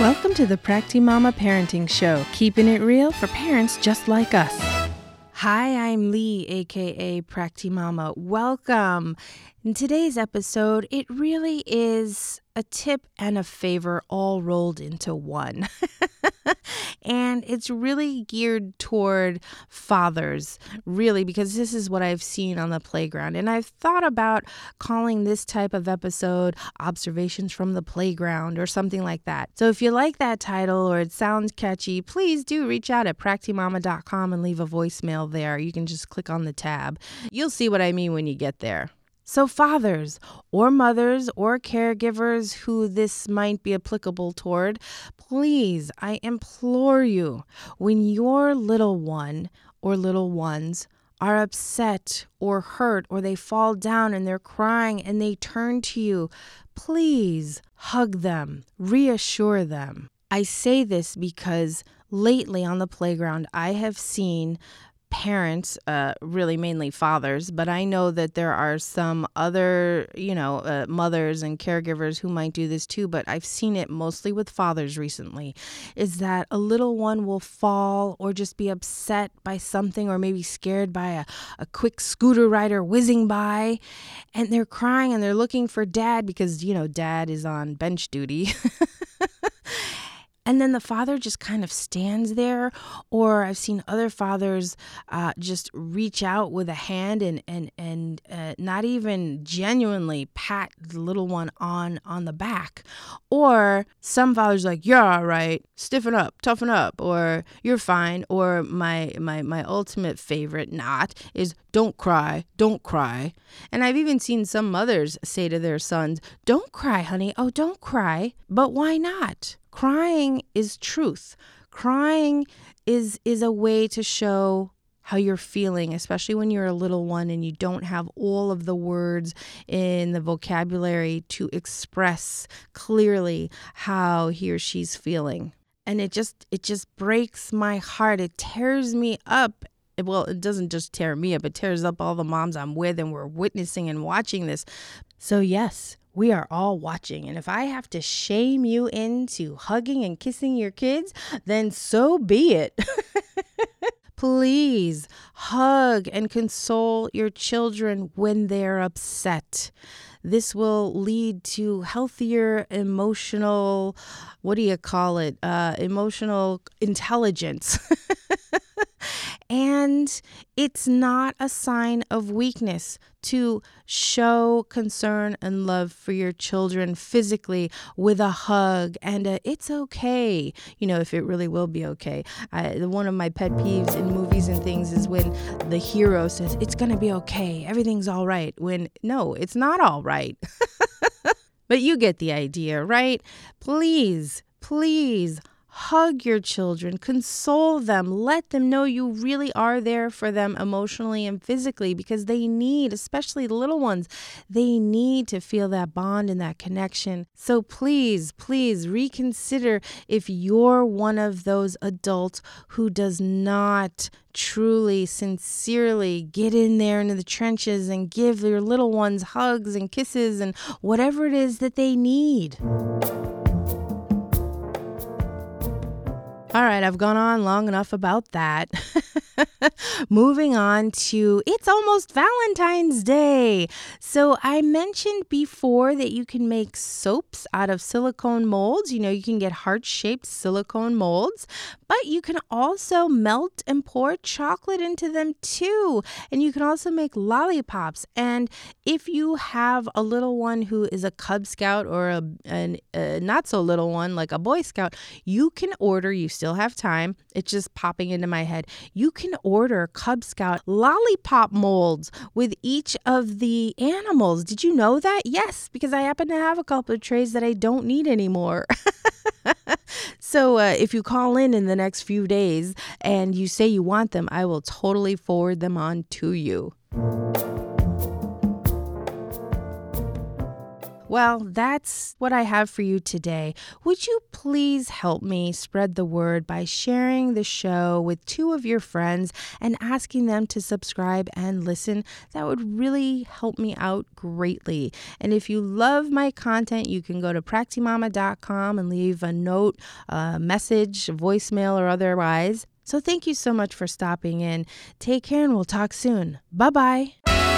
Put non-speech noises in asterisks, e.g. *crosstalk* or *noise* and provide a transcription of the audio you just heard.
Welcome to the PractiMama Parenting Show, keeping it real for parents just like us. Hi, I'm Lee, aka PractiMama. Welcome. In today's episode, it really is a tip and a favor all rolled into one. *laughs* and it's really geared toward fathers, really, because this is what I've seen on the playground. And I've thought about calling this type of episode Observations from the Playground or something like that. So if you like that title or it sounds catchy, please do reach out at practimama.com and leave a voicemail there. You can just click on the tab. You'll see what I mean when you get there. So, fathers or mothers or caregivers who this might be applicable toward, please, I implore you, when your little one or little ones are upset or hurt or they fall down and they're crying and they turn to you, please hug them, reassure them. I say this because lately on the playground, I have seen parents, uh, really mainly fathers, but I know that there are some other, you know, uh, mothers and caregivers who might do this too, but I've seen it mostly with fathers recently, is that a little one will fall or just be upset by something or maybe scared by a, a quick scooter rider whizzing by and they're crying and they're looking for dad because, you know, dad is on bench duty. *laughs* and then the father just kind of stands there or i've seen other fathers uh, just reach out with a hand and and and uh, not even genuinely pat the little one on on the back. Or some fathers like you're all right. Stiffen up. Toughen up. Or you're fine. Or my my my ultimate favorite not is don't cry. Don't cry. And i've even seen some mothers say to their sons don't cry honey. Oh don't cry. But why not Crying is truth. Crying is is a way to show how you're feeling, especially when you're a little one and you don't have all of the words in the vocabulary to express clearly how he or she's feeling. And it just it just breaks my heart. It tears me up well, it doesn't just tear me up, it tears up all the moms I'm with, and we're witnessing and watching this. So, yes, we are all watching. And if I have to shame you into hugging and kissing your kids, then so be it. *laughs* Please hug and console your children when they're upset. This will lead to healthier emotional, what do you call it? Uh, emotional intelligence. *laughs* And it's not a sign of weakness to show concern and love for your children physically with a hug and a, it's okay, you know, if it really will be okay. I, one of my pet peeves in movies and things is when the hero says, it's to be okay, everything's all right, when no, it's not all right. *laughs* but you get the idea, right? Please, please Hug your children, console them, let them know you really are there for them emotionally and physically because they need, especially the little ones, they need to feel that bond and that connection. So please, please reconsider if you're one of those adults who does not truly, sincerely get in there into the trenches and give your little ones hugs and kisses and whatever it is that they need. All right, I've gone on long enough about that. *laughs* Moving on to it's almost Valentine's Day. So, I mentioned before that you can make soaps out of silicone molds. You know, you can get heart shaped silicone molds, but you can also melt and pour chocolate into them too. And you can also make lollipops. And if you have a little one who is a Cub Scout or a, a, a not so little one like a Boy Scout, you can order, you still have time. It's just popping into my head. You can order Cub Scout lollipop molds with each of the animals. Did you know that? Yes, because I happen to have a couple of trays that I don't need anymore. *laughs* so uh, if you call in in the next few days and you say you want them, I will totally forward them on to you. Well, that's what I have for you today. Would you please help me spread the word by sharing the show with two of your friends and asking them to subscribe and listen? That would really help me out greatly. And if you love my content, you can go to practimama.com and leave a note, a message, voicemail, or otherwise. So thank you so much for stopping in. Take care and we'll talk soon. Bye bye.